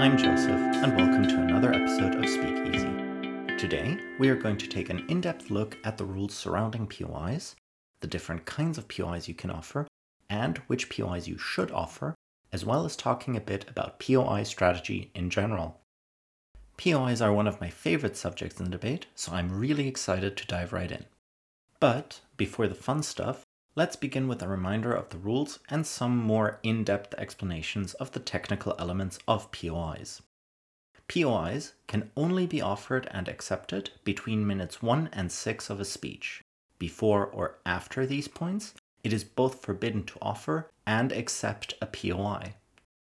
I'm Josef, and welcome to another episode of Speakeasy. Today, we are going to take an in depth look at the rules surrounding POIs, the different kinds of POIs you can offer, and which POIs you should offer, as well as talking a bit about POI strategy in general. POIs are one of my favorite subjects in debate, so I'm really excited to dive right in. But before the fun stuff, let's begin with a reminder of the rules and some more in depth explanations of the technical elements of POIs. POIs can only be offered and accepted between minutes 1 and 6 of a speech. Before or after these points, it is both forbidden to offer and accept a POI.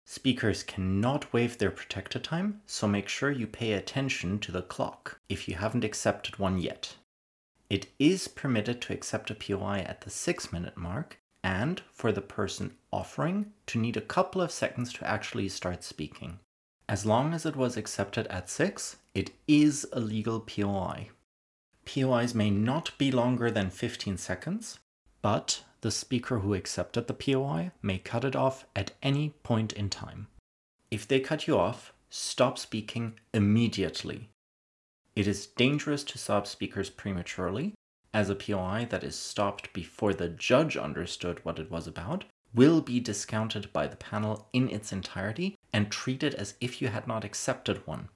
Speakers cannot waive their protected time, so make sure you pay attention to the clock if you haven't accepted one yet. It is permitted to accept a POI at the 6 minute mark and for the person offering to need a couple of seconds to actually start speaking. As long as it was accepted at 6, it is a legal POI. POIs may not be longer than 15 seconds, but the speaker who accepted the POI may cut it off at any point in time. If they cut you off, stop speaking immediately. It is dangerous to stop speakers prematurely, as a POI that is stopped before the judge understood what it was about will be discounted by the panel in its entirety and treated as if you had not accepted one.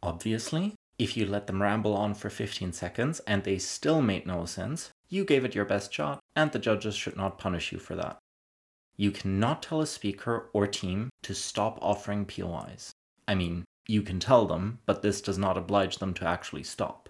Obviously, if you let them ramble on for 15 seconds and they still made no sense, you gave it your best shot, and the judges should not punish you for that. You cannot tell a speaker or team to stop offering POIs. I mean, you can tell them, but this does not oblige them to actually stop.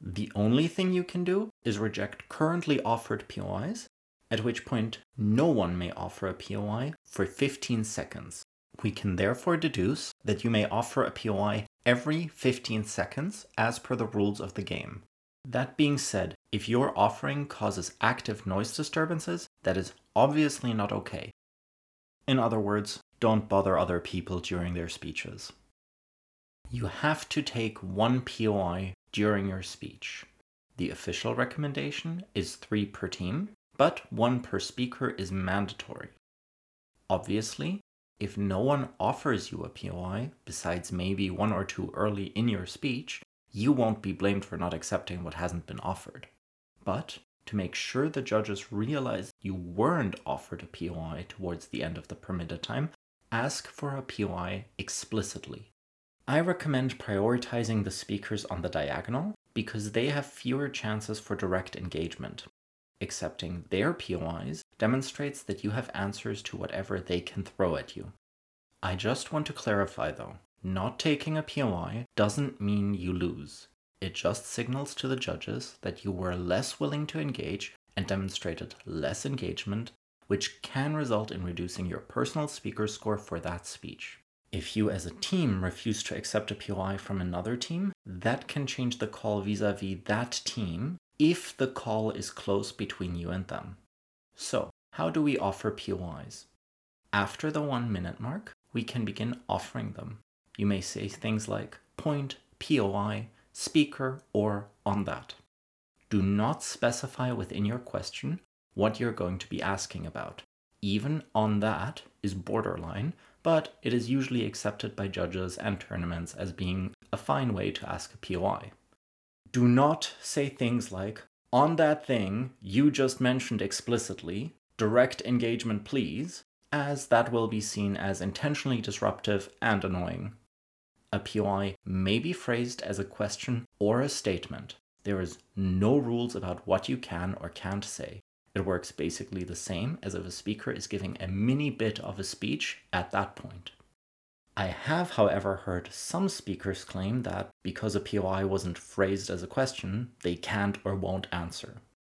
The only thing you can do is reject currently offered POIs, at which point no one may offer a POI for 15 seconds. We can therefore deduce that you may offer a POI every 15 seconds as per the rules of the game. That being said, if your offering causes active noise disturbances, that is obviously not okay. In other words, don't bother other people during their speeches. You have to take one POI during your speech. The official recommendation is three per team, but one per speaker is mandatory. Obviously, if no one offers you a POI, besides maybe one or two early in your speech, you won't be blamed for not accepting what hasn't been offered. But to make sure the judges realize you weren't offered a POI towards the end of the permitted time, ask for a POI explicitly. I recommend prioritizing the speakers on the diagonal because they have fewer chances for direct engagement. Accepting their POIs demonstrates that you have answers to whatever they can throw at you. I just want to clarify though not taking a POI doesn't mean you lose. It just signals to the judges that you were less willing to engage and demonstrated less engagement, which can result in reducing your personal speaker score for that speech. If you as a team refuse to accept a POI from another team, that can change the call vis a vis that team if the call is close between you and them. So, how do we offer POIs? After the one minute mark, we can begin offering them. You may say things like point, POI, speaker, or on that. Do not specify within your question what you're going to be asking about. Even on that is borderline, but it is usually accepted by judges and tournaments as being a fine way to ask a POI. Do not say things like, on that thing you just mentioned explicitly, direct engagement please, as that will be seen as intentionally disruptive and annoying. A POI may be phrased as a question or a statement. There is no rules about what you can or can't say. It works basically the same as if a speaker is giving a mini bit of a speech at that point. I have, however, heard some speakers claim that because a POI wasn't phrased as a question, they can't or won't answer.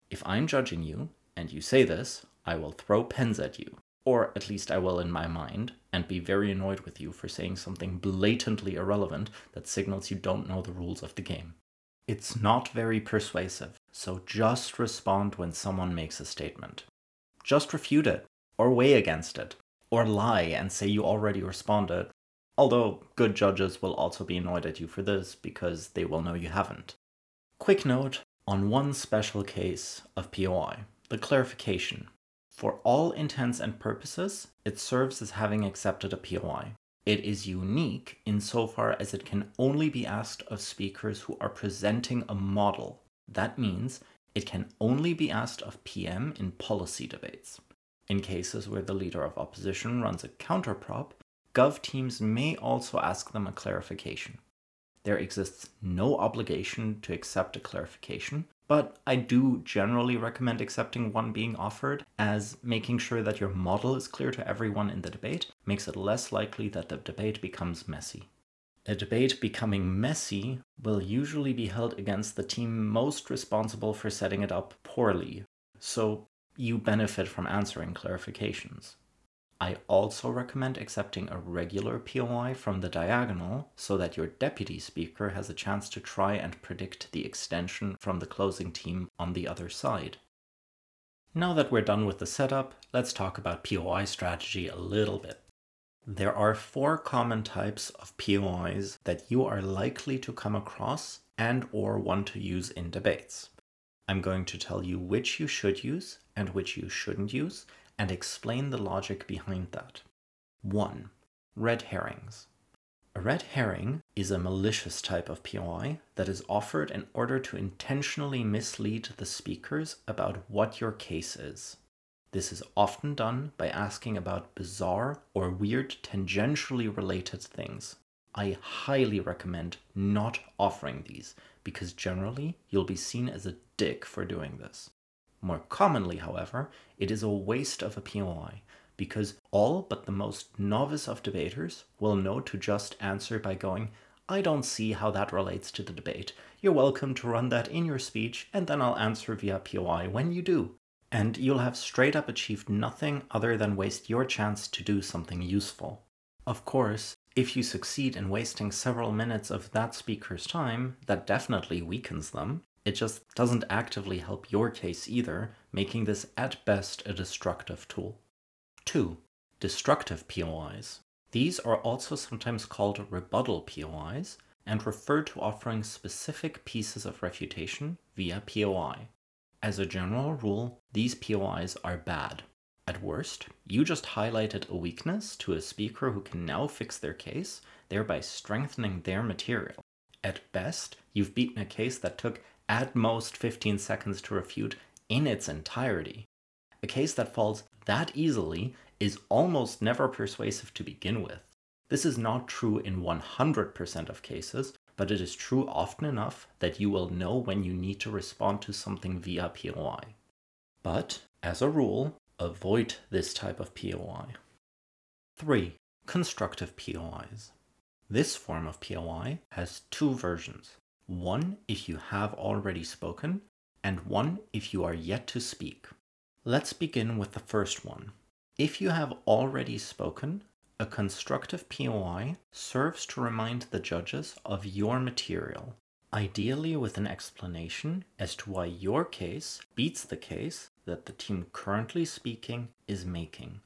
If I'm judging you, and you say this, I will throw pens at you or at least I will in my mind, and be very annoyed with you for saying something blatantly irrelevant that signals you don't know the rules of the game. It's not very persuasive, so just respond when someone makes a statement. Just refute it, or weigh against it, or lie and say you already responded, although good judges will also be annoyed at you for this because they will know you haven't. Quick note on one special case of POI the clarification. For all intents and purposes, it serves as having accepted a POI. It is unique insofar as it can only be asked of speakers who are presenting a model. That means it can only be asked of PM in policy debates. In cases where the leader of opposition runs a counterprop, Gov teams may also ask them a clarification. There exists no obligation to accept a clarification, but I do generally recommend accepting one being offered, as making sure that your model is clear to everyone in the debate makes it less likely that the debate becomes messy. A debate becoming messy will usually be held against the team most responsible for setting it up poorly, so you benefit from answering clarifications. I also recommend accepting a regular POI from the diagonal so that your deputy speaker has a chance to try and predict the extension from the closing team on the other side. Now that we're done with the setup, let's talk about POI strategy a little bit. There are four common types of POIs that you are likely to come across and or want to use in debates. I'm going to tell you which you should use and which you shouldn't use, and explain the logic behind that. 1. Red herrings. A red herring is a malicious type of POI that is offered in order to intentionally mislead the speakers about what your case is. This is often done by asking about bizarre or weird tangentially related things. I highly recommend not offering these because generally you'll be seen as a dick for doing this. More commonly, however, it is a waste of a POI because all but the most novice of debaters will know to just answer by going, I don't see how that relates to the debate. You're welcome to run that in your speech, and then I'll answer via POI when you do. And you'll have straight up achieved nothing other than waste your chance to do something useful. Of course, if you succeed in wasting several minutes of that speaker's time, that definitely weakens them, it just doesn't actively help your case either, making this at best a destructive tool. 2. Destructive POIs. These are also sometimes called rebuttal POIs and refer to offering specific pieces of refutation via POI. As a general rule, these POIs are bad. At worst, you just highlighted a weakness to a speaker who can now fix their case, thereby strengthening their material. At best, you've beaten a case that took at most 15 seconds to refute in its entirety. A case that falls that easily is almost never persuasive to begin with. This is not true in 100% of cases, but it is true often enough that you will know when you need to respond to something via POI. But, as a rule, avoid this type of POI. 3. Constructive POIs. This form of POI has two versions one if you have already spoken, and one if you are yet to speak. Let's begin with the first one. If you have already spoken, a constructive POI serves to remind the judges of your material, ideally with an explanation as to why your case beats the case that the team currently speaking is making.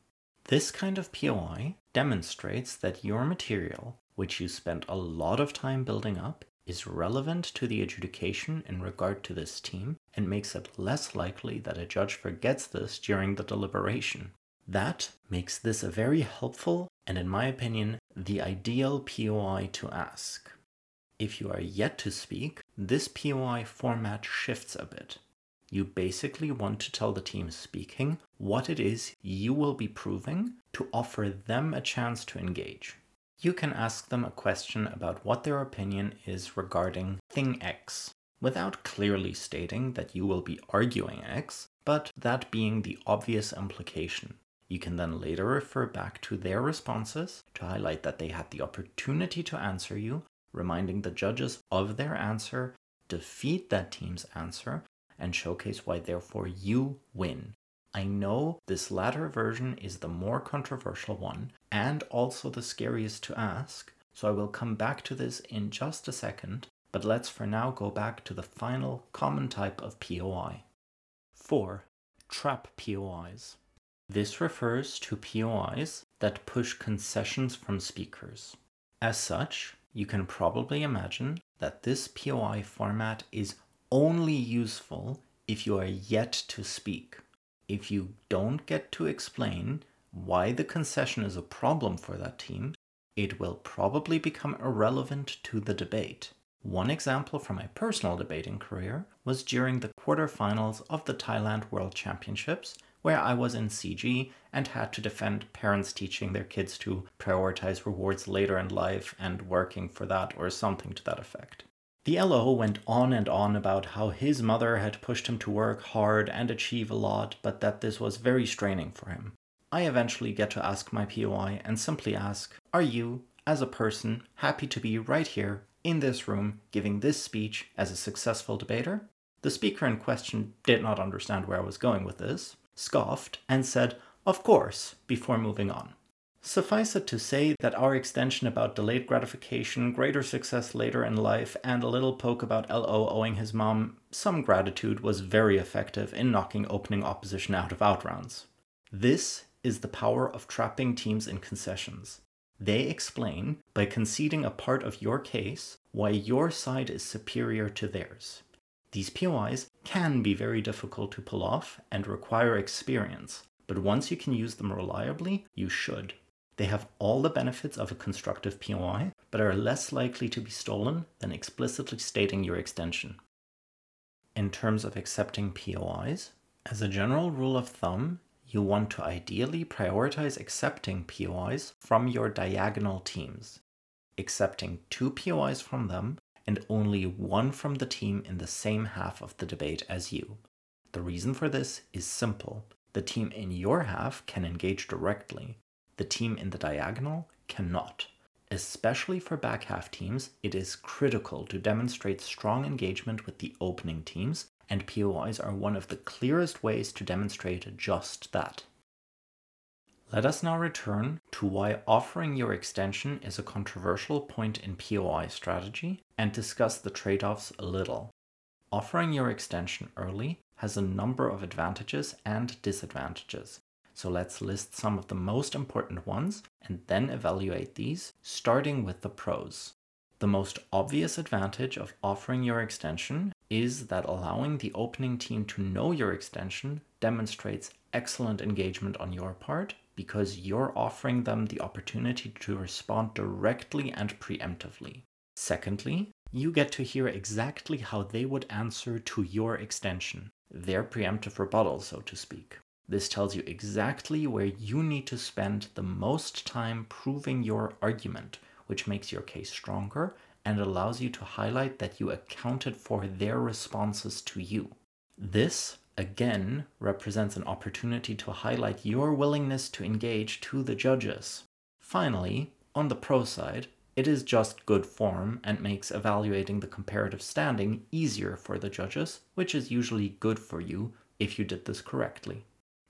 This kind of POI demonstrates that your material, which you spent a lot of time building up, is relevant to the adjudication in regard to this team and makes it less likely that a judge forgets this during the deliberation. That makes this a very helpful and, in my opinion, the ideal POI to ask. If you are yet to speak, this POI format shifts a bit. You basically want to tell the team speaking what it is you will be proving to offer them a chance to engage you can ask them a question about what their opinion is regarding thing X, without clearly stating that you will be arguing X, but that being the obvious implication. You can then later refer back to their responses to highlight that they had the opportunity to answer you, reminding the judges of their answer, defeat that team's answer, and showcase why therefore you win. I know this latter version is the more controversial one and also the scariest to ask, so I will come back to this in just a second, but let's for now go back to the final common type of POI. 4. Trap POIs. This refers to POIs that push concessions from speakers. As such, you can probably imagine that this POI format is only useful if you are yet to speak if you don't get to explain why the concession is a problem for that team, it will probably become irrelevant to the debate. One example from my personal debating career was during the quarterfinals of the Thailand World Championships, where I was in CG and had to defend parents teaching their kids to prioritize rewards later in life and working for that or something to that effect. The LO went on and on about how his mother had pushed him to work hard and achieve a lot, but that this was very straining for him. I eventually get to ask my POI and simply ask, Are you, as a person, happy to be right here in this room giving this speech as a successful debater? The speaker in question did not understand where I was going with this, scoffed, and said, Of course, before moving on. Suffice it to say that our extension about delayed gratification, greater success later in life, and a little poke about LO owing his mom some gratitude was very effective in knocking opening opposition out of outrounds. This is the power of trapping teams in concessions. They explain, by conceding a part of your case, why your side is superior to theirs. These POIs can be very difficult to pull off and require experience, but once you can use them reliably, you should. They have all the benefits of a constructive POI, but are less likely to be stolen than explicitly stating your extension. In terms of accepting POIs, as a general rule of thumb, you want to ideally prioritize accepting POIs from your diagonal teams, accepting two POIs from them and only one from the team in the same half of the debate as you. The reason for this is simple. The team in your half can engage directly. The team in the diagonal cannot. Especially for back half teams, it is critical to demonstrate strong engagement with the opening teams and POIs are one of the clearest ways to demonstrate just that. Let us now return to why offering your extension is a controversial point in POI strategy and discuss the trade offs a little. Offering your extension early has a number of advantages and disadvantages, so let's list some of the most important ones and then evaluate these, starting with the pros. The most obvious advantage of offering your extension is that allowing the opening team to know your extension demonstrates excellent engagement on your part because you're offering them the opportunity to respond directly and preemptively. Secondly, you get to hear exactly how they would answer to your extension, their preemptive rebuttal, so to speak. This tells you exactly where you need to spend the most time proving your argument, which makes your case stronger and allows you to highlight that you accounted for their responses to you. This, again, represents an opportunity to highlight your willingness to engage to the judges. Finally, on the pro side, it is just good form and makes evaluating the comparative standing easier for the judges, which is usually good for you if you did this correctly.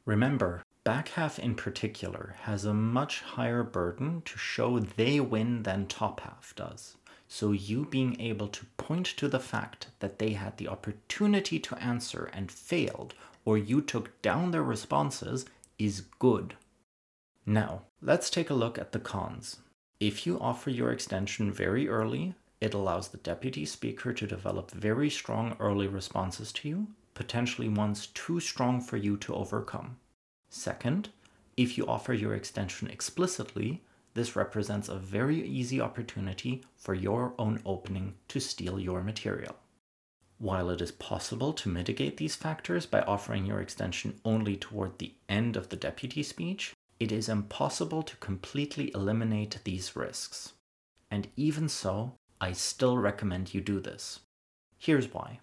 Remember, back half in particular has a much higher burden to show they win than top half does. So, you being able to point to the fact that they had the opportunity to answer and failed, or you took down their responses, is good. Now, let's take a look at the cons. If you offer your extension very early, it allows the deputy speaker to develop very strong early responses to you, potentially ones too strong for you to overcome. Second, if you offer your extension explicitly, this represents a very easy opportunity for your own opening to steal your material. While it is possible to mitigate these factors by offering your extension only toward the end of the deputy speech, it is impossible to completely eliminate these risks. And even so, I still recommend you do this. Here's why.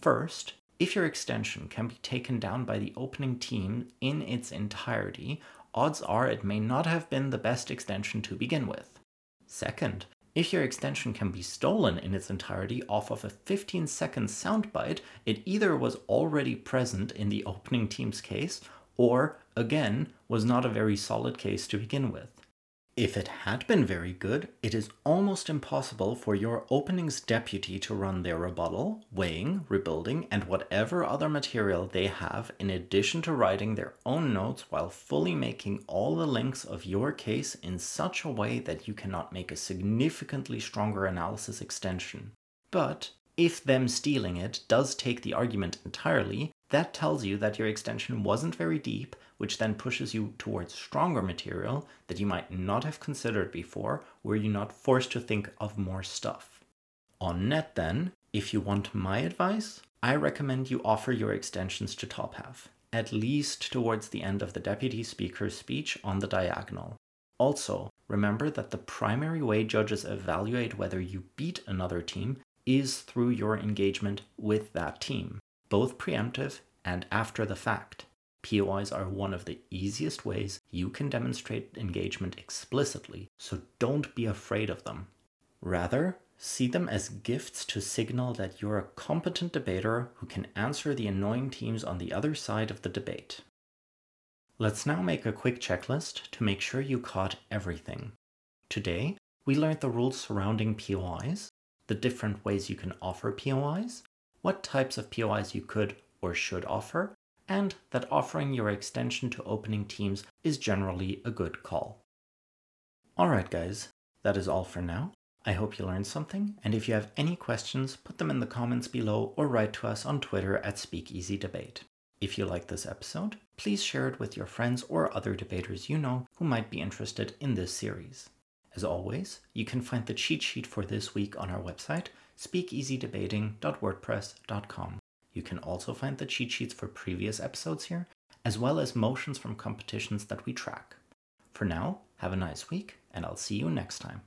First, if your extension can be taken down by the opening team in its entirety odds are it may not have been the best extension to begin with. Second, if your extension can be stolen in its entirety off of a 15 second soundbite, it either was already present in the opening team's case or, again, was not a very solid case to begin with. If it had been very good, it is almost impossible for your openings deputy to run their rebuttal, weighing, rebuilding, and whatever other material they have in addition to writing their own notes while fully making all the links of your case in such a way that you cannot make a significantly stronger analysis extension. But if them stealing it does take the argument entirely, that tells you that your extension wasn't very deep, which then pushes you towards stronger material that you might not have considered before, were you not forced to think of more stuff. On net, then, if you want my advice, I recommend you offer your extensions to top half, at least towards the end of the deputy speaker's speech on the diagonal. Also, remember that the primary way judges evaluate whether you beat another team is through your engagement with that team both preemptive and after the fact. POIs are one of the easiest ways you can demonstrate engagement explicitly, so don't be afraid of them. Rather, see them as gifts to signal that you're a competent debater who can answer the annoying teams on the other side of the debate. Let's now make a quick checklist to make sure you caught everything. Today, we learned the rules surrounding POIs, the different ways you can offer POIs, what types of POIs you could or should offer, and that offering your extension to opening teams is generally a good call. Alright, guys, that is all for now. I hope you learned something, and if you have any questions, put them in the comments below or write to us on Twitter at Speakeasy Debate. If you like this episode, please share it with your friends or other debaters you know who might be interested in this series. As always, you can find the cheat sheet for this week on our website, speakeasydebating.wordpress.com. You can also find the cheat sheets for previous episodes here, as well as motions from competitions that we track. For now, have a nice week, and I'll see you next time.